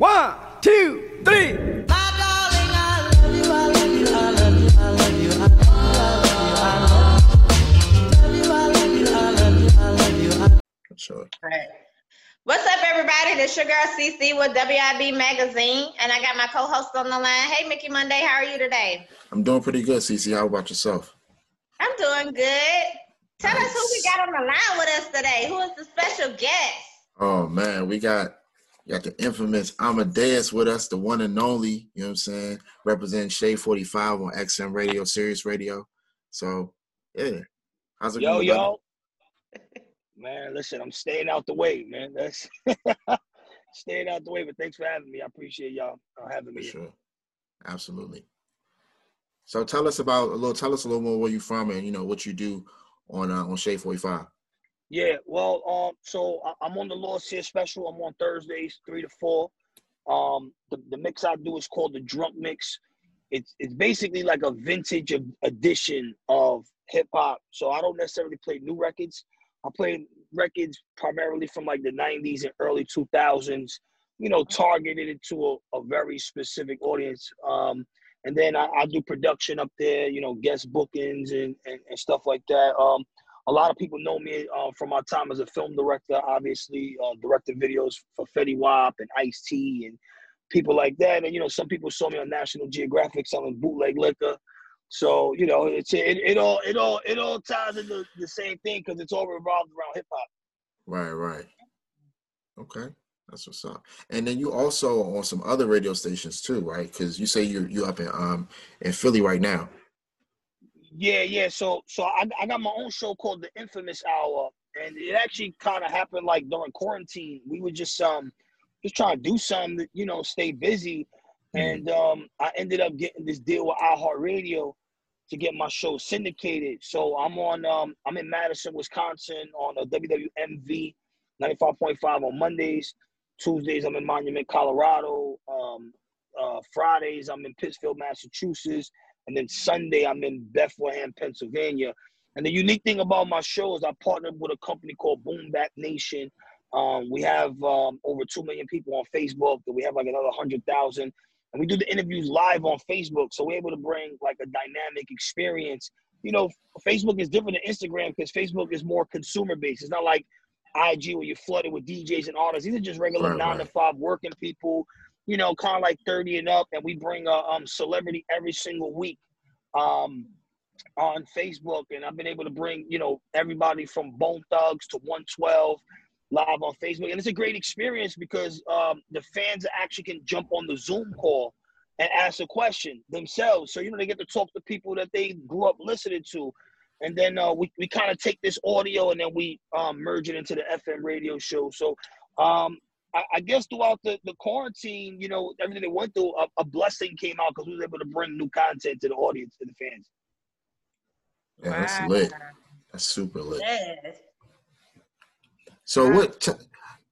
One, two, three. Sure. Right. What's up, everybody? This your girl CC with WIB Magazine, and I got my co-host on the line. Hey, Mickey Monday, how are you today? I'm doing pretty good, CC. How about yourself? I'm doing good. Tell us who we got on the line with us today. Who is the special guest? Oh man, we got we got the Inphamus Amadeuz with us, the one and only, you know what I'm saying? Representing Shade 45 on XM Radio, Sirius Radio. So yeah. How's it Yo, going? yo. Man, listen, I'm staying out the way, man. That's staying out the way, but thanks for having me. I appreciate y'all uh, having For me. sure. Absolutely. So tell us about a little tell us a little more where you from and you know what you do on uh, on Shade 45. Yeah, well, um, so I- I'm on the Lost Here special. I'm on Thursdays, three to four. Um, the, the mix I do is called the Drunk Mix. It's it's basically like a vintage ed- edition of hip hop. So I don't necessarily play new records. I play records primarily from like the 90s and early 2000s. You know, targeted to a, a very specific audience. Um, and then I, I do production up there. You know, guest bookings and and, and stuff like that. Um, a lot of people know me uh, from my time as a film director, obviously, uh, directed videos for Fetty Wap and Ice T and people like that. And, you know, some people saw me on National Geographic selling bootleg liquor. So, you know, it's it, it all it all it all ties into the same thing because it's all revolved around hip hop. Right, right. Okay. That's what's up. And then you also on some other radio stations too, right? Because you say you're you up in um in Philly right now. Yeah, yeah. So so I, I got my own show called The Infamous Hour, and it actually kind of happened like during quarantine. We were just um just trying to do something, to, you know, stay busy, and um I ended up getting this deal with iHeartRadio to get my show syndicated. So I'm on um I'm in Madison, Wisconsin on a WWMV 95.5 on Mondays. Tuesdays I'm in Monument, Colorado. Um, uh, Fridays I'm in Pittsfield, Massachusetts. And then Sunday, I'm in Bethlehem, Pennsylvania. And the unique thing about my show is I partnered with a company called Boom Bap Nation. Um, we have um, over 2 million people on Facebook, and we have like another 100,000. And we do the interviews live on Facebook. So we're able to bring like a dynamic experience. You know, Facebook is different than Instagram because Facebook is more consumer based. It's not like IG where you're flooded with DJs and artists. These are just regular Right, nine-to-five working people you know, kind of like 30 and up, and we bring a um, celebrity every single week um, on Facebook. And I've been able to bring, you know, everybody from Bone Thugs to 112 live on Facebook. And it's a great experience because um, the fans actually can jump on the Zoom call and ask a question themselves. So, you know, they get to talk to people that they grew up listening to. And then uh, we, we kind of take this audio and then we um, merge it into the FM radio show. So, um, I, I guess throughout the, the quarantine, you know, everything they went through, a, a blessing came out because we was able to bring new content to the audience, to the fans. Yeah, that's Wow. lit. That's super lit. Yes. So Wow. what t-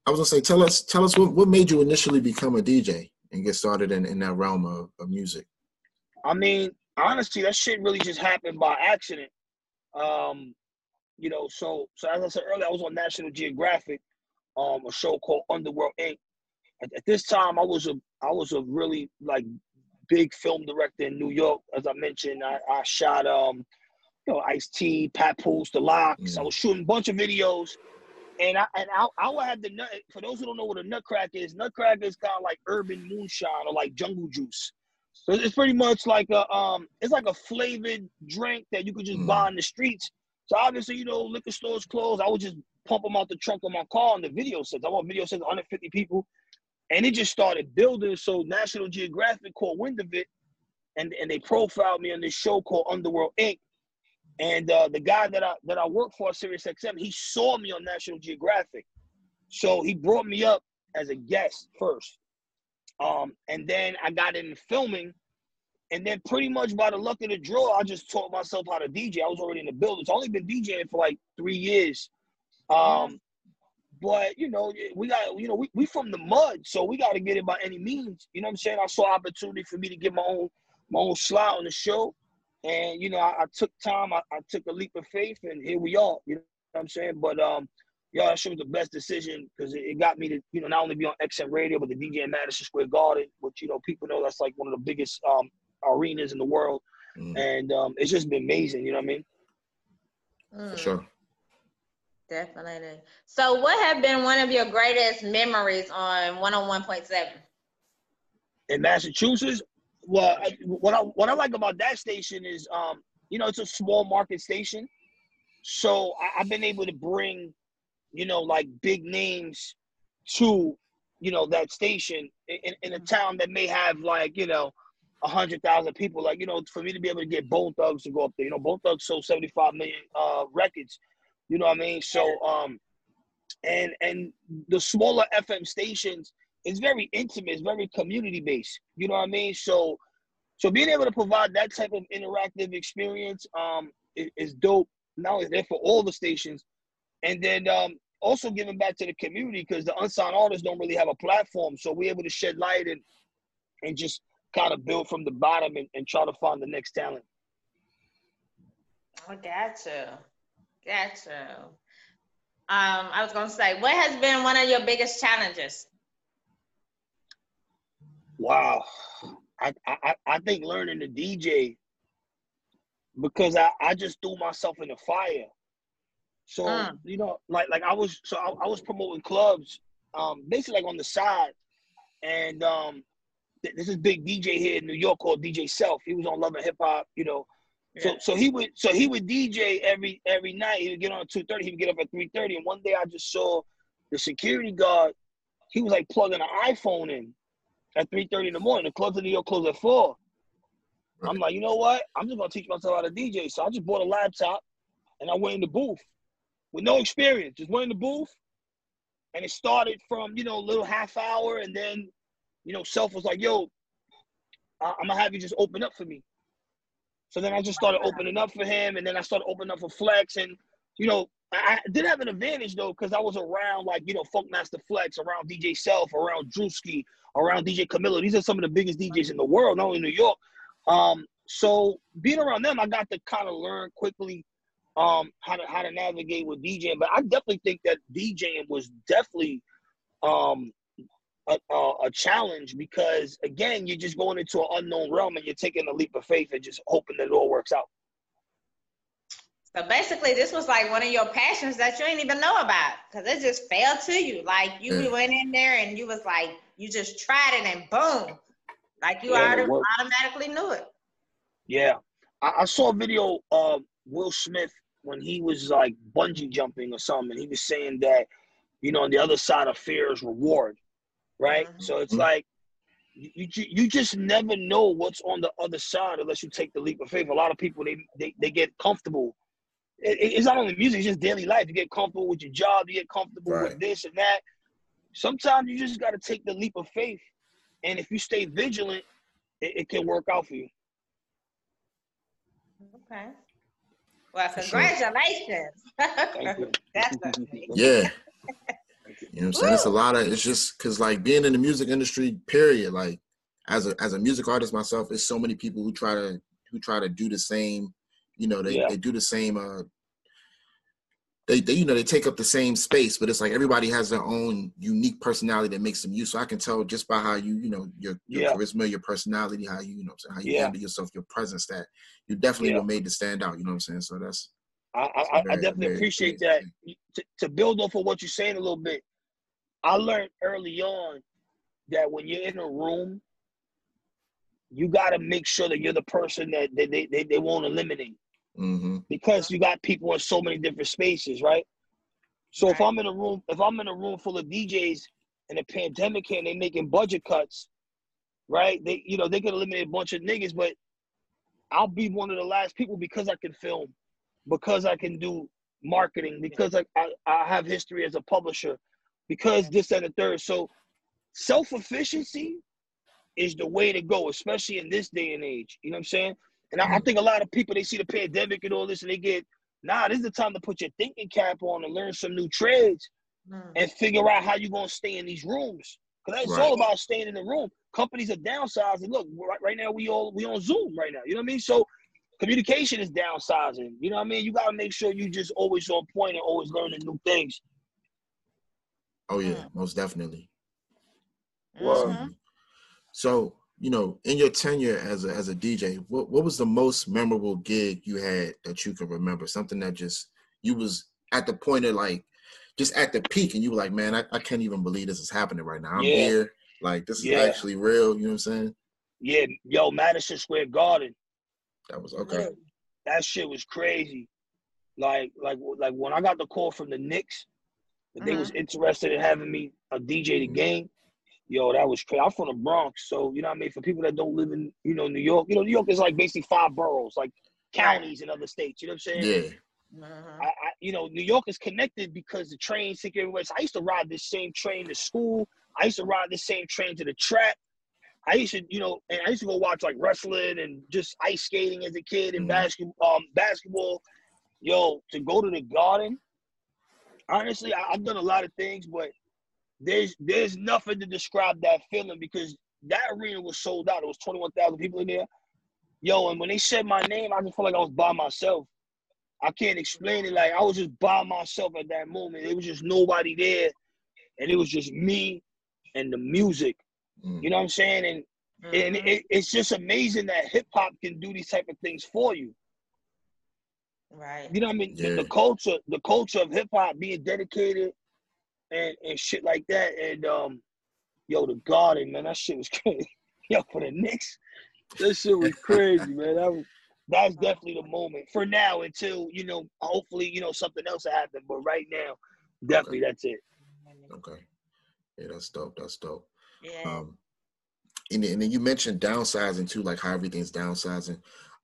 I was gonna say, tell us tell us what, what made you initially become a DJ and get started in, in that realm of, of music. I mean, honestly, that shit really just happened by accident. Um, you know, so so as I said earlier, I was on National Geographic, um, a show called Underworld Inc. At, at this time, I was a I was a really like big film director in New York. As I mentioned, I, I shot um, you know, Ice T, Papoose, The LOX. I Mm. was shooting a bunch of videos. And I and I, I would have the nut. For those who don't know what a nutcracker is, nutcracker is kind of like urban moonshine or like jungle juice. So it's pretty much like a um, it's like a flavored drink that you could just Mm. buy in the streets. So obviously, you know, liquor stores closed. I would just pump them out the trunk of my car on the video sets. I want video sets, 150 people, and it just started building. So National Geographic caught wind of it, and and they profiled me on this show called Underworld Inc. And uh, the guy that I that I work for, Sirius XM, he saw me on National Geographic, so he brought me up as a guest first. Um, and then I got into filming, and then pretty much by the luck of the draw, I just taught myself how to DJ. I was already in the building. It's only been DJing for like three years. Um, but you know, we got you know, we, we from the mud, so we got to get it by any means. You know what I'm saying? I saw opportunity for me to get my own my own slot on the show. And you know, I, I took time, I, I took a leap of faith, and here we are. You know what I'm saying? But um, yo, that shit was the best decision because it, it got me to, you know, not only be on XM Radio, but the DJ in Madison Square Garden, which, you know, people know that's like one of the biggest um, arenas in the world. Mm, And um, it's just been amazing, you know what I mean? for Mm, sure. Definitely. So, what have been one of your greatest memories on 101.7? in Massachusetts. Well, I, what I what I like about that station is, um, you know, it's a small market station, so I, I've been able to bring, you know, like big names to, you know, that station in, in a town that may have like, you know, a hundred thousand people. Like, you know, for me to be able to get Bone Thugs to go up there, you know, Bone Thugs sold seventy five million uh, records. You know what I mean? So, um, and and the smaller FM stations it's very intimate, it's very community based. You know what I mean? So so being able to provide that type of interactive experience um is, is dope. Not only there for all the stations, and then um also giving back to the community because the unsigned artists don't really have a platform. So we're able to shed light and and just kind of build from the bottom and, and try to find the next talent. I got you. Got. Um, I was gonna say, what has been one of your biggest challenges? Wow. I, I I think learning to DJ because I, I just threw myself in the fire. So Mm. you know, like like I was so I, I was promoting clubs, um, basically like on the side, and um, th- this is big DJ here in New York called DJ Self. He was on Love and Hip Hop, you know. So Yeah. so he would so he would DJ every every night. He would get on at two thirty. He would get up at three thirty. And one day I just saw the security guard. He was like plugging an iPhone in at three thirty in the morning. The clubs in New York close at four. I'm like, you know what? I'm just gonna teach myself how to DJ. So I just bought a laptop and I went in the booth with no experience. Just went in the booth, and it started from you know a little half hour, and then you know Self was like, yo, I- I'm gonna have you just open up for me. So then I just started opening up for him, and then I started opening up for Flex, and you know I did have an advantage though because I was around like you know Funkmaster Flex, around DJ Self, around Drewski, around DJ Camilo. These are some of the biggest DJs in the world, not only in New York. Um, so being around them, I got to kind of learn quickly um, how to how to navigate with DJing. But I definitely think that DJing was definitely um, a, a, a challenge because again, you're just going into an unknown realm and you're taking a leap of faith and just hoping that it all works out. So basically, this was like one of your passions that you didn't even know about because it just fell to you. Like you Yeah. went in there and you was like, you just tried it and boom, like you Yeah, already automatically knew it. Yeah, I, I saw a video of Will Smith when he was like bungee jumping or something. And he was saying that, you know, on the other side of fear is reward, right? Mhm. So it's Mhm. like you, you you just never know what's on the other side unless you take the leap of faith. A lot of people they they, they get comfortable. It, it- it's not only music; it's just daily life. You get comfortable with your job. You get comfortable with this and that. Sometimes you just got to take the leap of faith, and if you stay vigilant, it, it can work out for you. Okay. Well, For sure. congratulations. Thank you. That's okay. Yeah. You know what I'm saying? It's a lot of it's just cause like being in the music industry, period. Like as a as a music artist myself, it's so many people who try to who try to do the same, you know, they, Yeah. they do the same uh they, they you know they take up the same space, but it's like everybody has their own unique personality that makes them you. So I can tell just by how you, you know, your your Yeah. charisma, your personality, how you, you know how you Yeah. handle yourself, your presence that you definitely were made to stand out, you know what I'm saying? So that's I, I, a I very- definitely very appreciate amazing that. To, to build off of what you're saying a little bit, I learned early on that when you're in a room, you got to make sure that you're the person that they, they, they, they won't eliminate hmm because you got people in so many different spaces, right? So if I'm in a room, if I'm in a room full of DJs and a pandemic hit and they making budget cuts, right? They, you know, they could eliminate a bunch of niggas, but I'll be one of the last people because I can film, because I can do marketing, because I, I, I have history as a publisher, because this and the third. So self-efficiency is the way to go, especially in this day and age. You know what I'm saying? And I, I think a lot of people they see the pandemic and all this and they get, nah, this is the time to put your thinking cap on and learn some new trades Mm. and figure out how you're gonna stay in these rooms. Cause that's Right. all about staying in the room. Companies are downsizing. Look, right, right now we all we on Zoom right now. You know what I mean? So communication is downsizing. You know what I mean? You gotta make sure you just always on point and always learning new things. Oh yeah, most definitely. Word. Mhm. So, you know, in your tenure as a as a DJ, what what was the most memorable gig you had that you can remember? Something that just you was at the point of like just at the peak and you were like, man, I, I can't even believe this is happening right now. I'm Yeah. here. Like this is Yeah. actually real. You know what I'm saying? Yeah, yo, Madison Square Garden. That was okay. That shit was crazy. Like, like, like when I got the call from the Knicks, that they was interested in having me a DJ the game. Yo, that was crazy. I'm from the Bronx, so you know what I mean. For people that don't live in, you know, New York, you know, New York is like basically five boroughs, like counties in other states. You know what I'm saying? Yeah. Mhm. I, I, you know, New York is connected because the trains take you everywhere. So I used to ride this same train to school. I used to ride this same train to the track. I used to, you know, and I used to go watch like wrestling and just ice skating as a kid and Mhm. basketball. Um, basketball. Yo, to go to the Garden. Honestly, I, I've done a lot of things, but there's there's nothing to describe that feeling because that arena was sold out. It was twenty one thousand people in there. Yo, and when they said my name, I just felt like I was by myself. I can't explain it. Like I was just by myself at that moment. It was just nobody there, and it was just me and the music. Mm. You know what I'm saying? And and Mhm. it, it's just amazing that hip hop can do these type of things for you. Right. You know what I mean? The, Yeah. the culture, the culture of hip hop being dedicated and and shit like that. And um, yo, the Garden, man, that shit was crazy. Yo, for the Knicks, that shit was crazy, man. That was that's definitely the moment for now until you know, hopefully, you know, something else will happen. But right now, definitely that's it. Okay. Yeah, that's dope. That's dope. Yeah. Um, and, then- and then you mentioned downsizing too, like how everything's downsizing.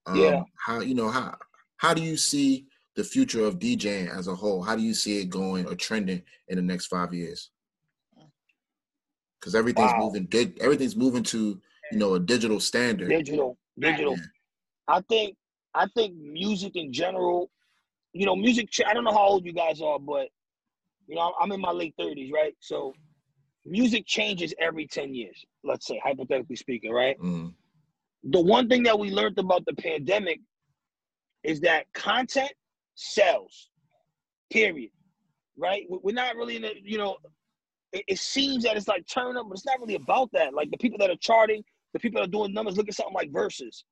Um, Yeah. How you know how how do you see the future of DJing as a whole? How do you see it going or trending in the next five years? Because everything's Wow. moving. Dig, everything's moving to you know a digital standard. Digital, digital. Yeah. I think I think music in general, you know, music. I don't know how old you guys are, but you know, I'm in my late thirties, right? So, music changes every ten years. Let's say, hypothetically speaking, right? Mm, The one thing that we learned about the pandemic is that content sells. Period. Right? We- We're not really in a, you know, it, it seems that it's like turn up, but it's not really about that. Like the people that are charting, the people that are doing numbers, look at something like Verzuz.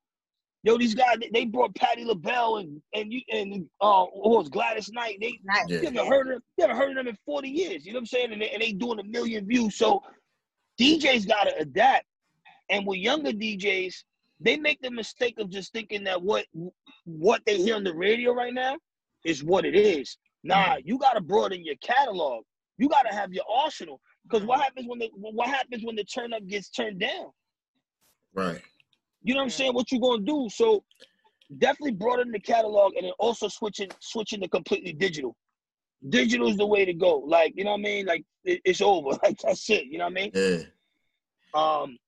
Yo, these guys, they- they brought Patti LaBelle and and you and uh, what was Gladys Knight? They Nice. You haven't heard of them, you haven't heard of them in 40 years. You know what I'm saying? And they, and they doing a million views. So DJs gotta adapt. And with younger DJs, they make the mistake of just thinking that what what they hear on the radio right now is what it is. Nah, you gotta broaden your catalog. You gotta have your arsenal. Because what happens when the what happens when the turn up gets turned down? right. You know what I'm saying? What you gonna do? So definitely broaden the catalog and then also switching switching to completely digital. Digital is the way to go. Like, you know what I mean? Like it, it's over. Like that's it. You know what I mean? Yeah. Um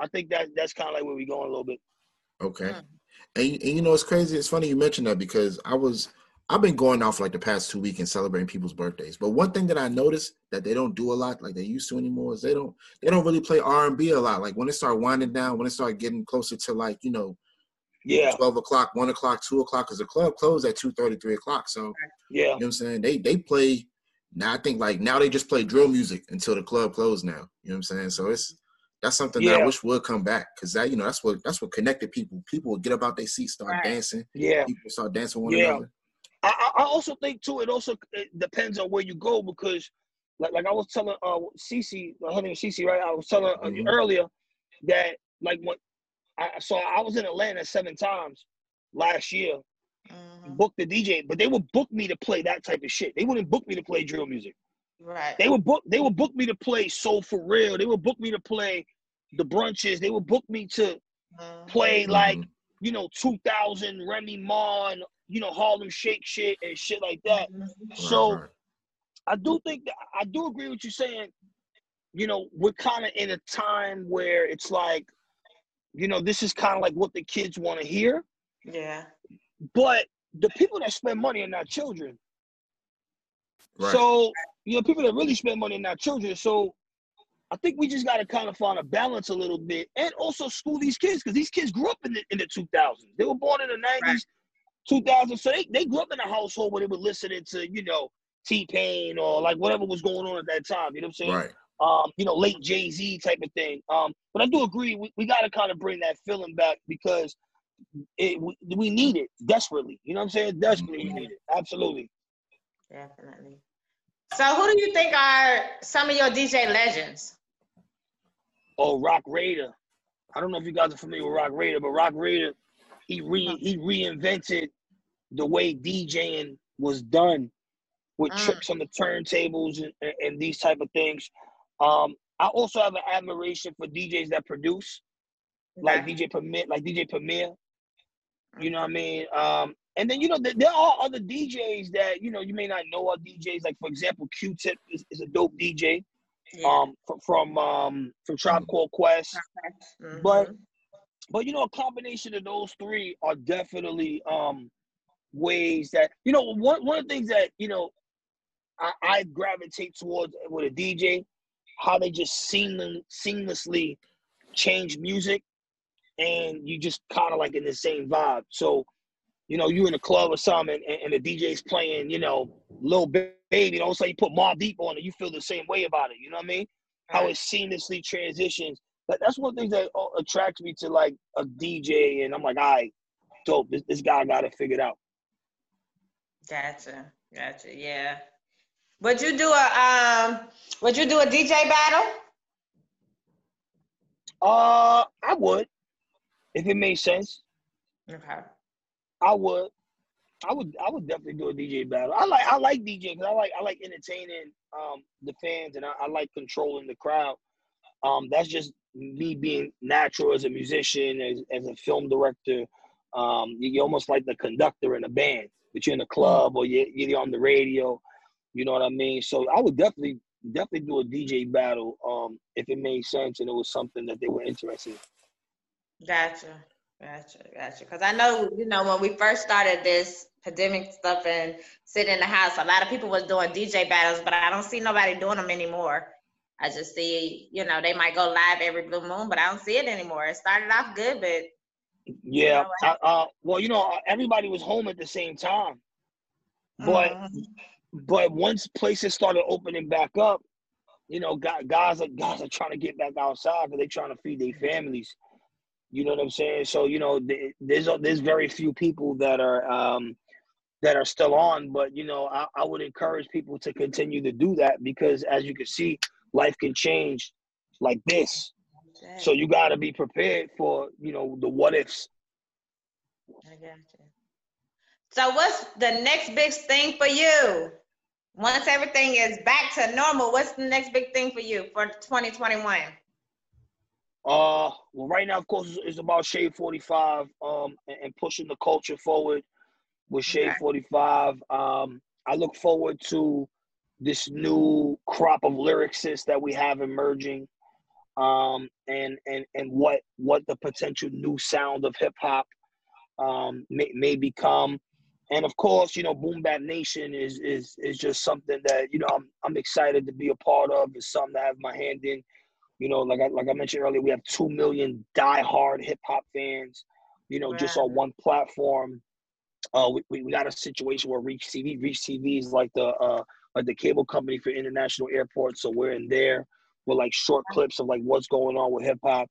I think that that's kind of like where we're going a little bit. Okay. Mm. And, you- and you know it's crazy. It's funny you mentioned that because I was I've been going off like the past two weeks and celebrating people's birthdays. But one thing that I noticed that they don't do a lot like they used to anymore is they don't they don't really play R and B a lot. Like when it start winding down, when it start getting closer to like you know Yeah, twelve o'clock, one o'clock, two o'clock, because the club closed at 2:30, 3 o'clock. So yeah, you know what I'm saying? They they play now. I think like now they just play drill music until the club closed. Now you know what I'm saying? So it's that's something that I wish would come back because that you know that's what that's what connected people. People would get up out their seats, start Right. dancing. yeah. People start dancing with one Yeah. another. I, I I also think too. It also it depends on where you go because, like, like I was telling uh Cece, her name is Cece, right? I was telling uh, you Mhm. earlier that like when I so I was in Atlanta seven times last year, Mhm. booked the DJ, but they would book me to play that type of shit. They wouldn't book me to play drill music. Right. They would book they would book me to play soul for real. They would book me to play the brunches. They would book me to Mhm. play like Mhm. you know 2000 Remy Ma and you know Harlem Shake shit and shit like that. Mhm. Right, So right. I do think that I do agree with you saying, you know, we're kind of in a time where it's like, you know, this is kind of like what the kids want to hear, Yeah. but the people that spend money are not children. Right. So, you know, people that really spend money are not children. So I think we just got to kind of find a balance a little bit and also school these kids because these kids grew up in the, in the 2000s. They were born in the 90s, 2000s. So they, they grew up in a household where they were listening to, you know, T Pain or like whatever was going on at that time. You know what I'm saying? Right. Um, you know, late Jay Z type of thing. Um, but I do agree we, we got to kind of bring that feeling back because it we, we need it desperately. You know what I'm saying? Desperately, we need it. Absolutely. Definitely. So, who do you think are some of your DJ legends? Oh, Roc Raida. I don't know if you guys are familiar with Roc Raida, but Roc Raida, he re he reinvented the way DJing was done with Mm. tricks on the turntables and, and, and these type of things. Um, I also have an admiration for DJs that produce, like DJ Premier, like DJ Premier. You know what I mean? Um, and then you know there, there are other DJs that you know you may not know are DJs. Like for example, Q-Tip is, is a dope DJ. Yeah. Um, from from um from Tribe Called Quest. Mhm. but- But you know, a combination of those three are definitely um ways that you know one one of the things that you know I, I gravitate towards with a DJ, how they just seamless, seamlessly change music, and you just kind of like in the same vibe. So, you know, you in a club or something, and, and the DJ's playing, you know, Lil Baby, and all of a sudden you put Mobb Deep on it, you feel the same way about it. You know what I mean? How it seamlessly transitions. But that's one of the things that uh, attracts me to like a DJ, and I'm like, all right, dope. This, this guy got it figured out. Gotcha. Gotcha. Yeah. Would you do a um? Would you do a DJ battle? Uh, I would, if it made sense. Okay. I would. I would. I would definitely do a DJ battle. I like. I like DJing because I like. I like entertaining um the fans and I, I like controlling the crowd. Um, that's just me being natural as a musician, as as a film director. Um, you- you're almost like the conductor in a band, but you're in a club or you're, you're on the radio. You know what I mean? So I would definitely definitely do a DJ battle um if it made sense and it was something that they were interested in. Gotcha. Gotcha. Gotcha. Because I know, you know, when we first started this pandemic stuff and sitting in the house, a lot of people was doing DJ battles, but I don't see nobody doing them anymore. I just see, you know, they might go live every blue moon, but I don't see it anymore. It started off good, but Yeah. know I, uh, well, you know, everybody was home at the same time, but Mhm. but once places started opening back up, you know, guys, guys are guys are trying to get back outside because they're trying to feed their families. You know what I'm saying? So you know, there's there's very few people that are um, that are still on, but you know, I, I would encourage people to continue to do that because, as you can see, life can change like this. So you got to be prepared for you know the what ifs. I got you. So what's the next big thing for you? Once everything is back to normal, what's the next big thing for you for 2021? Uh, well, right now, of course, it's- about Shade 45 um, and, and pushing the culture forward with Shade Okay. 45. Um, I look forward to this new crop of lyricists that we have emerging um, and, and, and what, what the potential new sound of hip hop um, may, may become. And of course, you know, Boom Bap Nation is, is, is just something that, you know, I'm, I'm excited to be a part of. It's something to have my hand in. You know, like I like I mentioned earlier, we have two million diehard hip hop fans. You know, just on one platform. Uh, we, we we got a situation where Reach TV, Reach TV is like the uh like the cable company for international airports. So we're in there with like short clips of like what's going on with hip hop.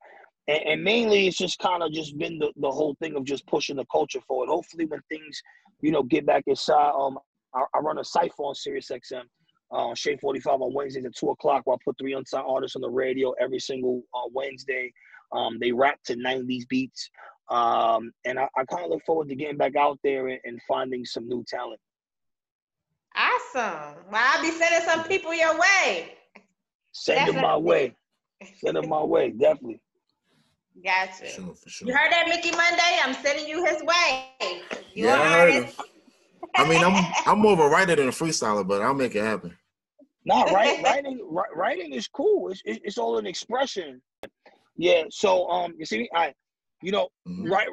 And, and mainly it's just kind of just been the, the whole thing of just pushing the culture forward. Hopefully when things, you know, get back inside, um I, I run a cipher on Sirius XM uh, Shade 45 on Wednesdays at 2 o'clock, where I put three unsigned artists on the radio every single uh, Wednesday. Um, they rap to 90s beats. Um, and I, I kind of look forward to getting back out there and, and finding some new talent. Awesome. Well, I'll be sending some people your way. Send them my way. Send them my way, definitely. Gotcha. For sure, for sure. You heard that, Mickey Monday? I'm sending you his way. You Yeah, I heard artist? him. I mean, I'm I'm more of a writer than a freestyler, but I'll make it happen. Nah, right, writing, writing is cool. It's, it's all an expression. Yeah. So, um, you see, me? I, you know, Mhm. right,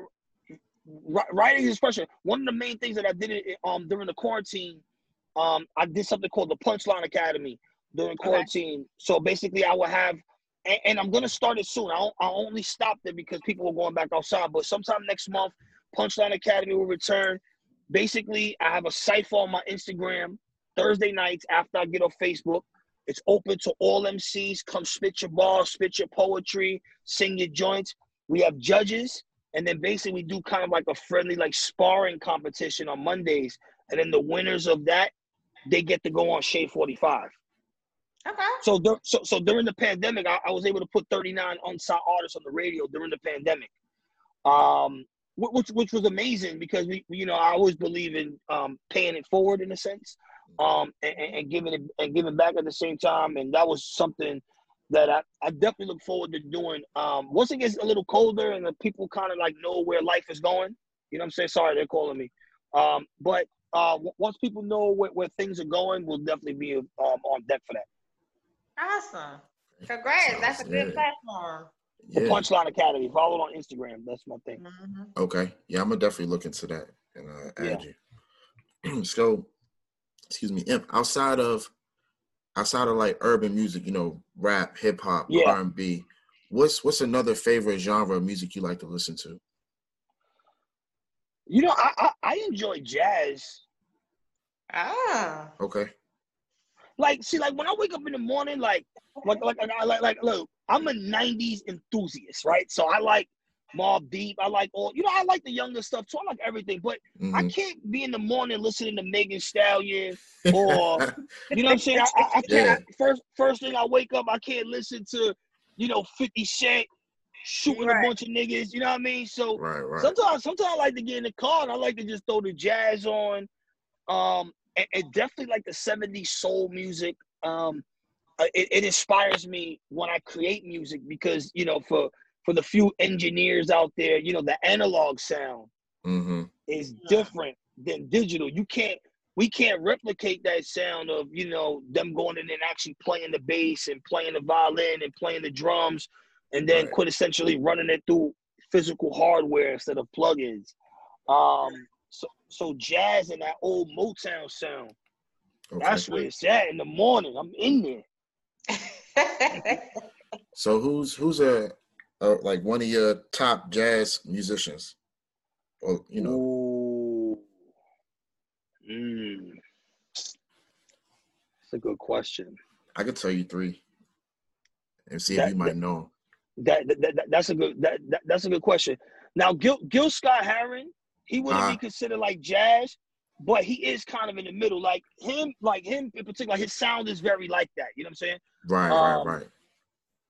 writing is expression. One of the main things that I did it um during the quarantine, um, I did something called the Punchline Academy during quarantine. So basically, I will have, and, and I'm gonna start it soon. I don't, I only stopped it because people were going back outside. But sometime next month, Punchline Academy will return. Basically, I have a cipher on my Instagram Thursday nights after I get off Facebook. It's open to all MCs. Come spit your bars, spit your poetry, sing your joints. We have judges, and then basically we do kind of like a friendly, like sparring competition on Mondays. And then the winners of that, they get to go on Shade 45. Okay. So, so, so during the pandemic, I, I was able to put 39 unsigned artists on the radio during the pandemic, um, which which was amazing because we, you know, I always believe in um, paying it forward in a sense, um, and, and and giving it and giving back at the same time, and that was something that I, I definitely look forward to doing. Um, once it gets a little colder and the people kind of like know where life is going, you know what I'm saying? Sorry, they're calling me. Um, but uh, once people know where, where things are going, we'll definitely be um, on deck for that. Awesome. Congrats. That's a good good. platform. The Yeah. Punchline Academy. Follow it on Instagram. That's my thing. Mhm. Okay. Yeah, I'm gonna definitely look into that and uh, add you. so, excuse me, Imp, outside of outside of like urban music, you know, rap, hip hop, Yeah. R and B, what's what's another favorite genre of music you like to listen to? You know, I, I I enjoy jazz. Ah. Okay. Like, see, like when I wake up in the morning, like, like, like, I like, like, look, I'm a '90s enthusiast, right? So I like Mobb Deep. I like all, you know, I like the younger stuff too. I like everything, but I Mhm. can't be in the morning listening to Megan Stallion or You know what I'm saying? I, I, I can't. First, first thing I wake up, I can't listen to, you know, 50 Cent shooting Right. a bunch of niggas. You know what I mean? So right, right. sometimes, sometimes I like to get in the car and I like to just throw the jazz on, um, and, and definitely like the 70s soul music. Um, uh, it, it inspires me when I create music because you know, for for the few engineers out there, you know, the analog sound hmm is different than digital. You can't we can't replicate that sound of, you know, them going in and actually playing the bass and playing the violin and playing the drums and then Right. quintessentially running it through physical hardware instead of plugins. Um so so jazz and that old Motown sound. Okay. That's where it's at in the morning. I'm in there. So who's who's a, a like one of your top jazz musicians? Or you know, Ooh. Mm. That's a good question. I could tell you three and see if you might know. That, that, that that's a good that, that that's a good question. Now Gil Gil Scott Heron, he wouldn't Uh-huh. be considered like jazz, but he is kind of in the middle. Like him, like him in particular, his sound is very like that. You know what I'm saying? Right, Um, right, right.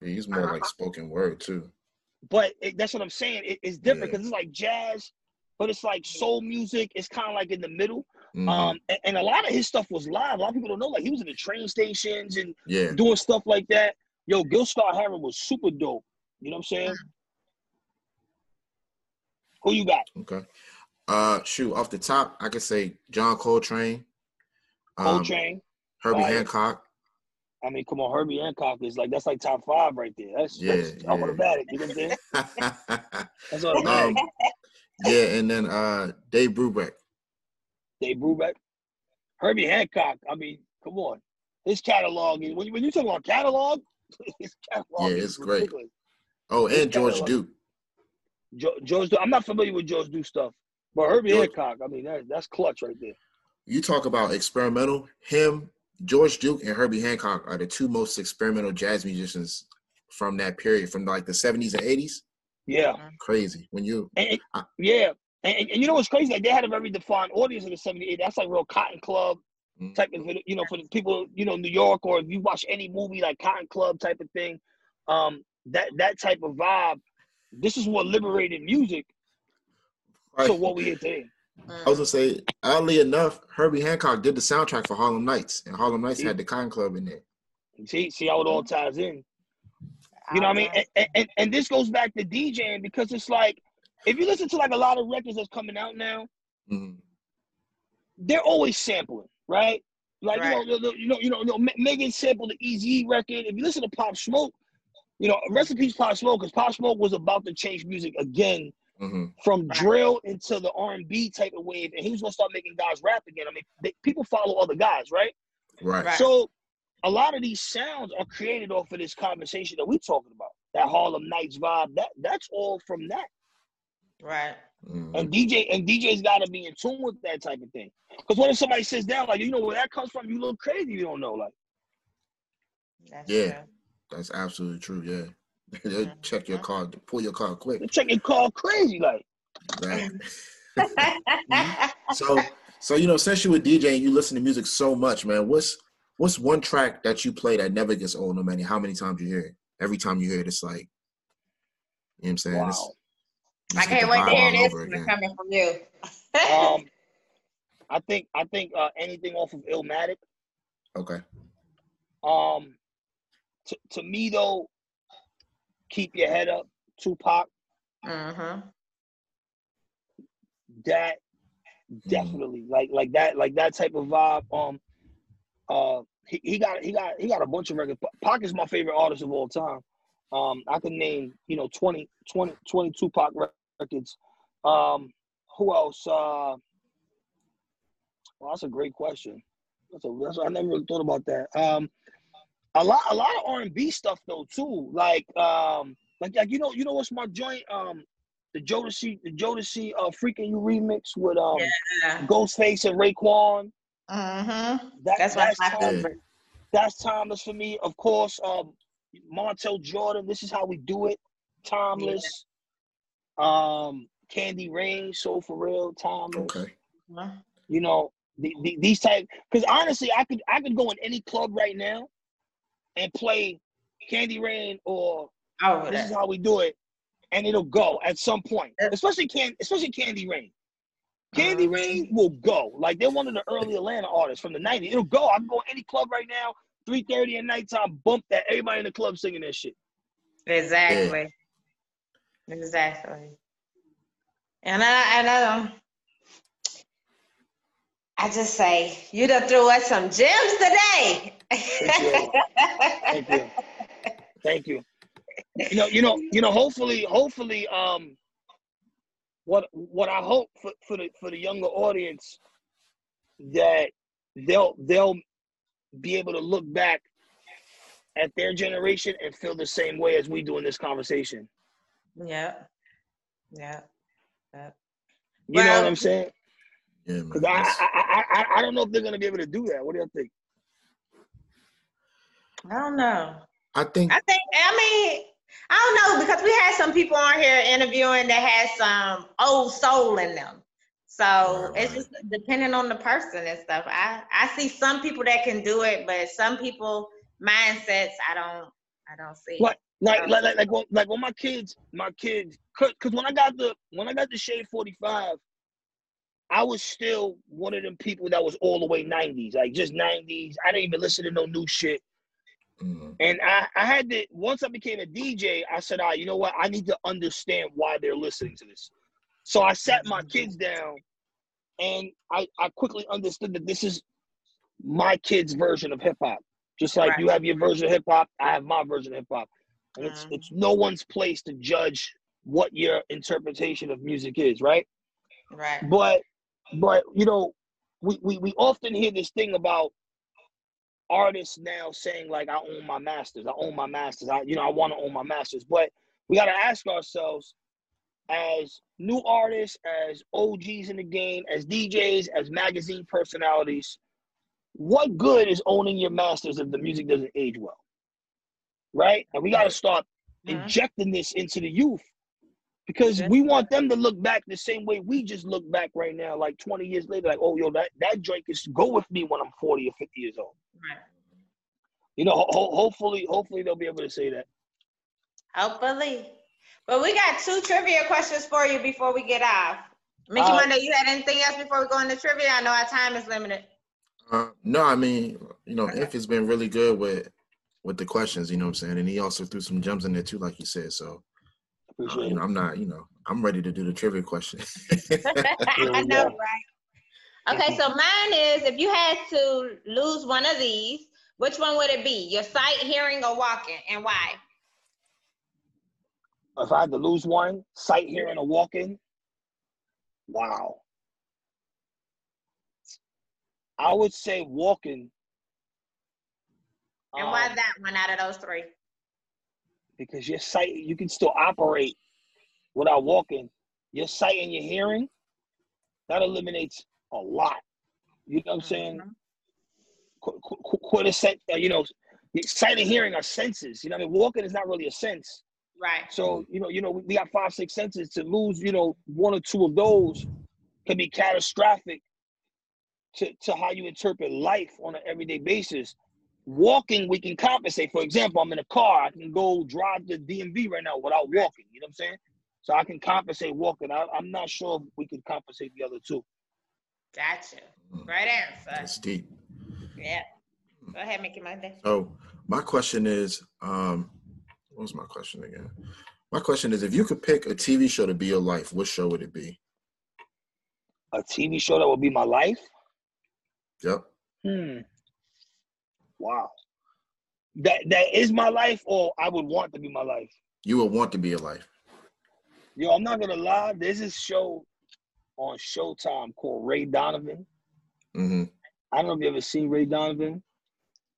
He's more uh, like spoken word too. But it, that's what I'm saying. It, it's different Yeah. because it's like jazz, but it's like soul music. It's kind of like in the middle. Mhm. Um, and, and a lot of his stuff was live. A lot of people don't know. Like he was in the train stations and yeah. doing stuff like that. Yo, Gil Scott Heron was super dope. You know what I'm saying? Who you got? Okay. Uh, shoot, off the top, I could say John Coltrane, um, Coltrane. Herbie. Hancock. I mean, come on, Herbie Hancock is like that's like top five right there. That's Yeah, that's yeah. automatic. You know what I'm saying? That's automatic. um, yeah, and then uh, Dave Brubeck. Dave Brubeck, Herbie Hancock. I mean, come on, his catalog. is- When you, when you talk about catalog, his catalog Yeah, is it's great. ridiculous. Oh, His and George catalog. Duke. Jo- George, Du- I'm not familiar with George Do stuff, but Herbie George- Hancock. I mean, that, that's clutch right there. You talk about experimental. Him, George Duke, and Herbie Hancock are the two most experimental jazz musicians from that period, from like the 70s and 80s. Yeah, Crazy. When you and, I- yeah, and, and, you know what's crazy? Like they had a very defined audience in the '78. That's like real Cotton Club Mm. type of, you know, for the people, you know, New York, or if you watch any movie like Cotton Club type of thing, um, that that type of vibe. This is what liberated music Right. to what we hear today. I was gonna say, oddly enough, Herbie Hancock did the soundtrack for Harlem Nights, and Harlem Nights Yeah. had the Cotton Club in there. See, see how it all ties in. You know what I mean? And, and, and, and this goes back to DJing because it's like, if you listen to like a lot of records that's coming out now, Mhm. they're always sampling, right? Like Right. you know, you know, you know, you know, Megan sampled the Easy record. If you listen to Pop Smoke, you know, recipes Pop Smoke because Pop Smoke was about to change music again Mhm. from drill into the R and B type of wave, and he was gonna start making guys rap again. I mean, they, people follow other guys, right? Right. Right. So a lot of these sounds are created off of this conversation that we're talking about. That Harlem Nights vibe. That that's all from that. Right. Mhm. And DJ and DJ's got to be in tune with that type of thing. Because what if somebody sits down like, you know where that comes from? You look crazy. You don't know. Like, That's Yeah. true. That's absolutely true. Yeah. They'll check your car, pull your car quick. they check your call crazy. Like, Right. So, so you know, since you were DJing, you listen to music so much, man. What's what's one track that you play that never gets old, no matter how many times you hear it? Every time you hear it, it's like, you know what I'm saying? It's- wow. you I just can't wait to hear this again. coming from you. Um, I think I think uh, anything off of Illmatic. Okay. Um, to, to me though, keep your head up, Tupac. mm-hmm. That definitely like like that like that type of vibe. Um, uh, he, he got he got he got a bunch of records. Pac is my favorite artist of all time. Um, I can name you know 20, 20, 20 Tupac records. Um, who else? Uh, well, that's a great question. That's a, that's, I never really thought about that. Um, a lot, a lot of R and B stuff though too. Like, um, like, like you know, you know what's my joint? Um, the Jodeci, the Jodeci, uh, freaking you remix with um, Yeah. Ghostface and Raekwon. Mm-hmm. That, That's one that's my timeless. favorites. That's timeless for me. Of course, um, Montel Jordan. This is how we do it. Timeless. Um, Candy Rain, Soul for Real, timeless. Okay. Mhm. You know, the, the, these type. Because honestly, I could I could go in any club right now and play Candy Rain or Over This is how we do it, and it'll go at some point. Especially can especially Candy Rain. Candy Mhm. Rain will go. Like they're one of the early Atlanta artists from the 90s. It'll go. I can go any club right now, 3:30 at nighttime, bump that. Everybody in the club singing that shit. Exactly. Exactly. And I and um I just say you done threw us some gems today. Thank you. Thank you. You know, you know, you know, hopefully, hopefully, um what what I hope for, for the for the younger audience that they'll they'll be able to look back at their generation and feel the same way as we do in this conversation. yeah. Yeah. Yeah. You know what I'm saying? Yeah, man. Because I, I, I I I don't know if they're gonna be able to do that. What do you think? I don't know. I think I think I mean I don't know because we had some people on here interviewing that had some old soul in them. So Right, it's right. just depending on the person and stuff. I I see some people that can do it, but some people mindsets I don't I don't see. What? Um, like, like, like, like, when, like when my kids, my kids, because when I got the, when I got the Shade 45, I was still one of them people that was all the way 90s, like just 90s. I didn't even listen to no new shit. Mm, And I, I had to, once I became a DJ, I said, all right, you know what? I need to understand why they're listening to this. So I sat my kids down and I, I quickly understood that this is my kids' version of hip hop. Just like Right. you have your version of hip hop, I have my version of hip hop. And it's Mhm. it's no one's place to judge what your interpretation of music is, right? right. But but you know, we, we we often hear this thing about artists now saying like I own my masters, I own my masters, I you know, I want to own my masters. But we gotta ask ourselves as new artists, as OGs in the game, as DJs, as magazine personalities, what good is owning your masters if the music doesn't age well? Right? And we gotta start Mhm. injecting this into the youth because we want them to look back the same way we just look back right now, like 20 years later, like, oh, yo, that, that joint is go with me when I'm 40 or 50 years old. Right. You know, ho- ho- hopefully, hopefully they'll be able to say that. Hopefully. But we got two trivia questions for you before we get off. Mickey Uh, Monday, you had anything else before we go into trivia? I know our time is limited. uh, no, I mean, you know, Inf has been really good with with the questions. You know what I'm saying, and he also threw some gems in there too, like you said. So, Appreciate you it. know, I'm not, you know, I'm ready to do the trivia question. I know, go. right? Okay, so mine is if you had to lose one of these, which one would it be? Your sight, hearing, or walking, and why? If I had to lose one, sight, hearing, or walking, wow. I would say walking. And why um, that one out of those three? Because your sight you can still operate without walking your sight and your hearing, that eliminates a lot. You know what I'm saying? Mhm. Qu- qu- qu- Quite a sense, uh, you know, sight and hearing are senses. You know, what I mean, walking is not really a sense. Right. So you know, you know, we we got five, six senses. To lose, you know, one or two of those can be catastrophic to, to how you interpret life on an everyday basis. Walking, we can compensate. For example, I'm in a car, I can go drive to DMV right now without walking. You know what I'm saying? So I can compensate walking. I, I'm not sure if we can compensate the other two. Gotcha. Right answer. That's deep. Yeah. Go ahead, Mickey Monday. So my question is, um, what was my question again? My question is, if you could pick a TV show to be your life, what show would it be? A TV show that would be my life. Yep. Hmm. Wow. That that is my life, or I would want to be my life. You would want to be your life. Yo, I'm not gonna lie. There's this show on Showtime called Ray Donovan. hmm I don't know if you ever seen Ray Donovan,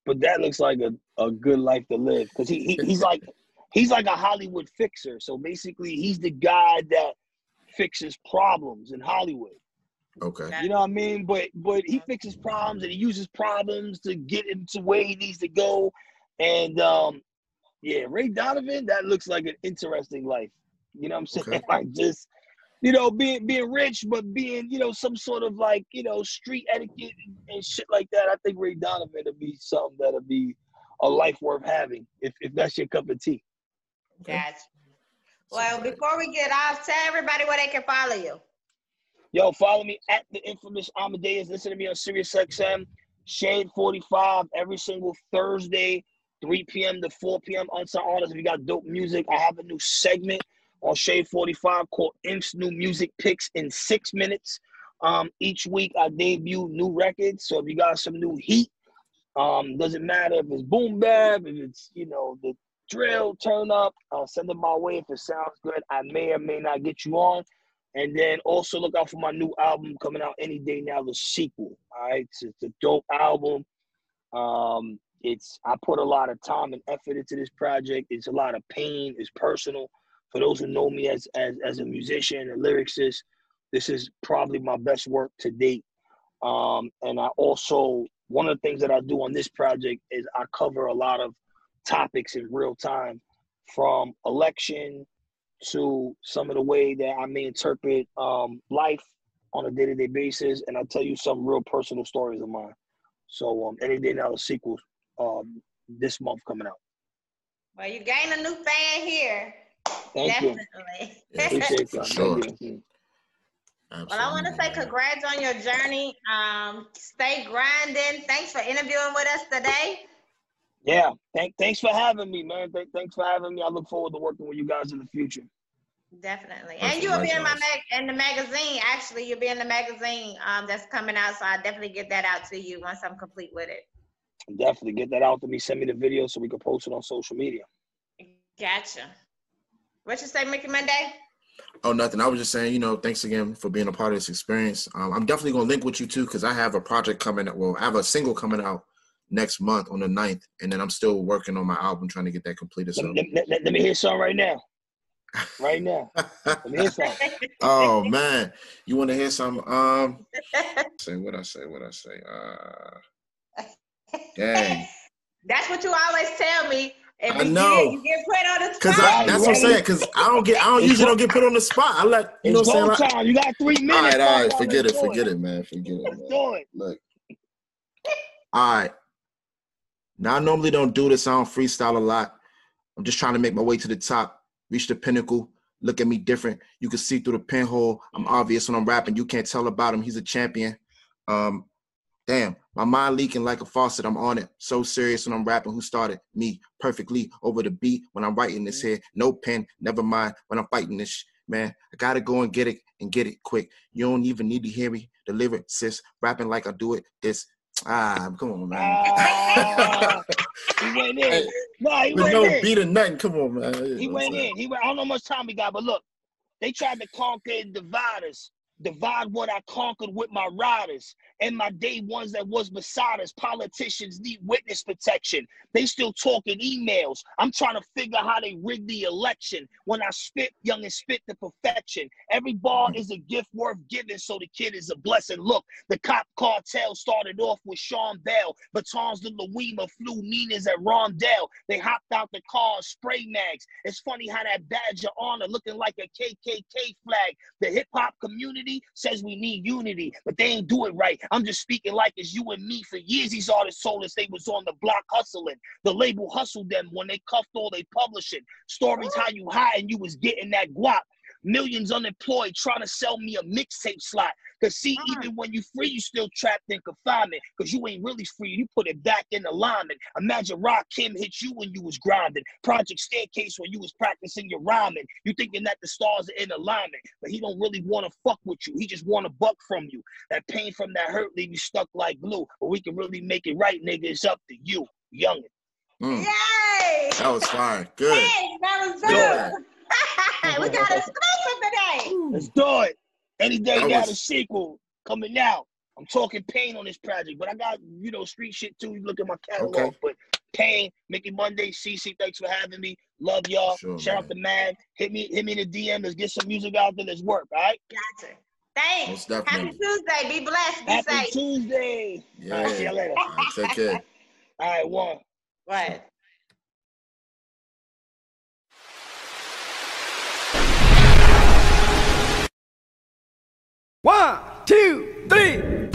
but that looks like a, a good life to live because he, he he's like he's like a Hollywood fixer. So basically, he's the guy that fixes problems in Hollywood. Okay. You know what I mean? But but he fixes problems and he uses problems to get him to where he needs to go. And um, yeah, Ray Donovan, that looks like an interesting life. You know what I'm saying? Okay. Like just you know, being being rich, but being you know some sort of like you know street etiquette and, and shit like that. I think Ray Donovan would be something that'll be a life worth having if if that's your cup of tea. Gotcha. Well, before we get off, tell everybody where they can follow you. Yo, follow me at the Inphamus Amadeuz. Listen to me on Sirius XM, Shade 45 every single Thursday, 3 p.m. to 4 p.m. Unsung Artists. If you got dope music, I have a new segment on Shade 45 called Imp's New Music Picks in six minutes. Um, each week I debut new records. So if you got some new heat, um, doesn't matter if it's boom bap, if it's you know the drill turn up, I'll send them my way if it sounds good. I may or may not get you on. And then also look out for my new album coming out any day now, the sequel. All right. It's, it's a dope album. Um, it's I put a lot of time and effort into this project. It's a lot of pain, it's personal. For those who know me as as, as a musician, a lyricist, this is probably my best work to date. Um, and I also one of the things that I do on this project is I cover a lot of topics in real time from election to some of the way that I may interpret um, life on a day-to-day basis, and I'll tell you some real personal stories of mine. So um, any day now, the sequel um, this month coming out. Well, you gain a new fan here. Thank you. Definitely. Yeah, Appreciate For sure. You. Well, I want to say congrats on your journey. Um, stay grinding. Thanks for interviewing with us today. Yeah, thank, thanks for having me, man. Th- thanks for having me. I look forward to working with you guys in the future. Definitely. That's And you will be in my mag- in the magazine. Actually, you'll be in the magazine um, that's coming out. So I'll definitely get that out to you once I'm complete with it. Definitely get that out to me. Send me the video so we can post it on social media. Gotcha. What you say, Mickey Monday? Oh, nothing. I was just saying, you know, thanks again for being a part of this experience. Um, I'm definitely gonna link with you too, because I have a project coming. Well, I have a single coming out next month on the 9th, and then I'm still working on my album, trying to get that completed. Let, So, let- let- let- let me hear some right now. Right now. Let me hear some. oh man, you want to hear some? Um, say what I say. What I say. Uh, dang. That's what you always tell me. If I you know. Get, you get put on the Cause spot. I, that's what I'm Ready? saying. Cause I don't get, I don't usually don't get put on the spot. I let you know It's what I'm saying. Like, time. You got three minutes. all right, all right, forget it, forget it, man, forget it. Let's Man. do it. Look. All right. Now I normally don't do this. I don't freestyle a lot. I'm just trying to make my way to the top, reach the pinnacle. Look at me different. You can see through the pinhole. I'm obvious when I'm rapping. You can't tell about him. He's a champion. Um, damn, my mind leaking like a faucet. I'm on it. So serious when I'm rapping. Who started? Me. Perfectly over the beat when I'm writing this here. No pen. Never mind when I'm fighting this. sh- Man, I gotta go and get it and get it quick. You don't even need to hear me deliver sis. Rapping like I do it. This. Ah, come on, man. Ah, he went in. No, he With went no in. beat or nothing. Come on, man. He know what I'm went in. He went. I don't know how much time we got, but look, they tried to conquer and divide what I conquered with my riders and my day ones that was beside us. Politicians need witness protection. They still talking emails. I'm trying to figure how they rigged the election. When I spit, young and spit to perfection. Every bar mm. is a gift worth giving, so the kid is a blessing. Look, the cop cartel started off with Sean Bell. Batons to Louima flew Nina's at Rondell. They hopped out the car, spray mags. It's funny how that badge of honor looking like a KKK flag. The hip hop community says we need unity, but they ain't do it right. I'm just speaking like it's you and me. For years, these artists told us they was on the block hustling. The label hustled them when they cuffed all they publishing. Stories how you high and you was getting that guap. Millions unemployed trying to sell me a mixtape slot. Cause see, Mm. even when you free, you still trapped in confinement. Cause you ain't really free. You put it back in alignment. Imagine Rakim hit you when you was grinding. Project Staircase when you was practicing your rhyming. You thinking that the stars are in alignment, but he don't really want to fuck with you. He just want a buck from you. That pain from that hurt leave you stuck like glue. But we can really make it right, nigga. It's up to you, youngin. Mm, Yay! that was fine. Good. Hey, that was Yeah. good. We got a exclusive today. Let's do it. Any day That now, was- the sequel coming out. I'm talking pain on this project, but I got you know street shit too. You look at my catalog, Okay. but pain, Mickey Monday, CC, thanks for having me. Love y'all. Sure, Shout out to Mag. Hit me, hit me in the DM. Let's get some music out there. Let's work. All right. Gotcha. Thanks. Happy. Tuesday. Be blessed. Be Happy safe. Tuesday. All right, see Yeah. you later. All right, take care. All right, one. Right. two, three.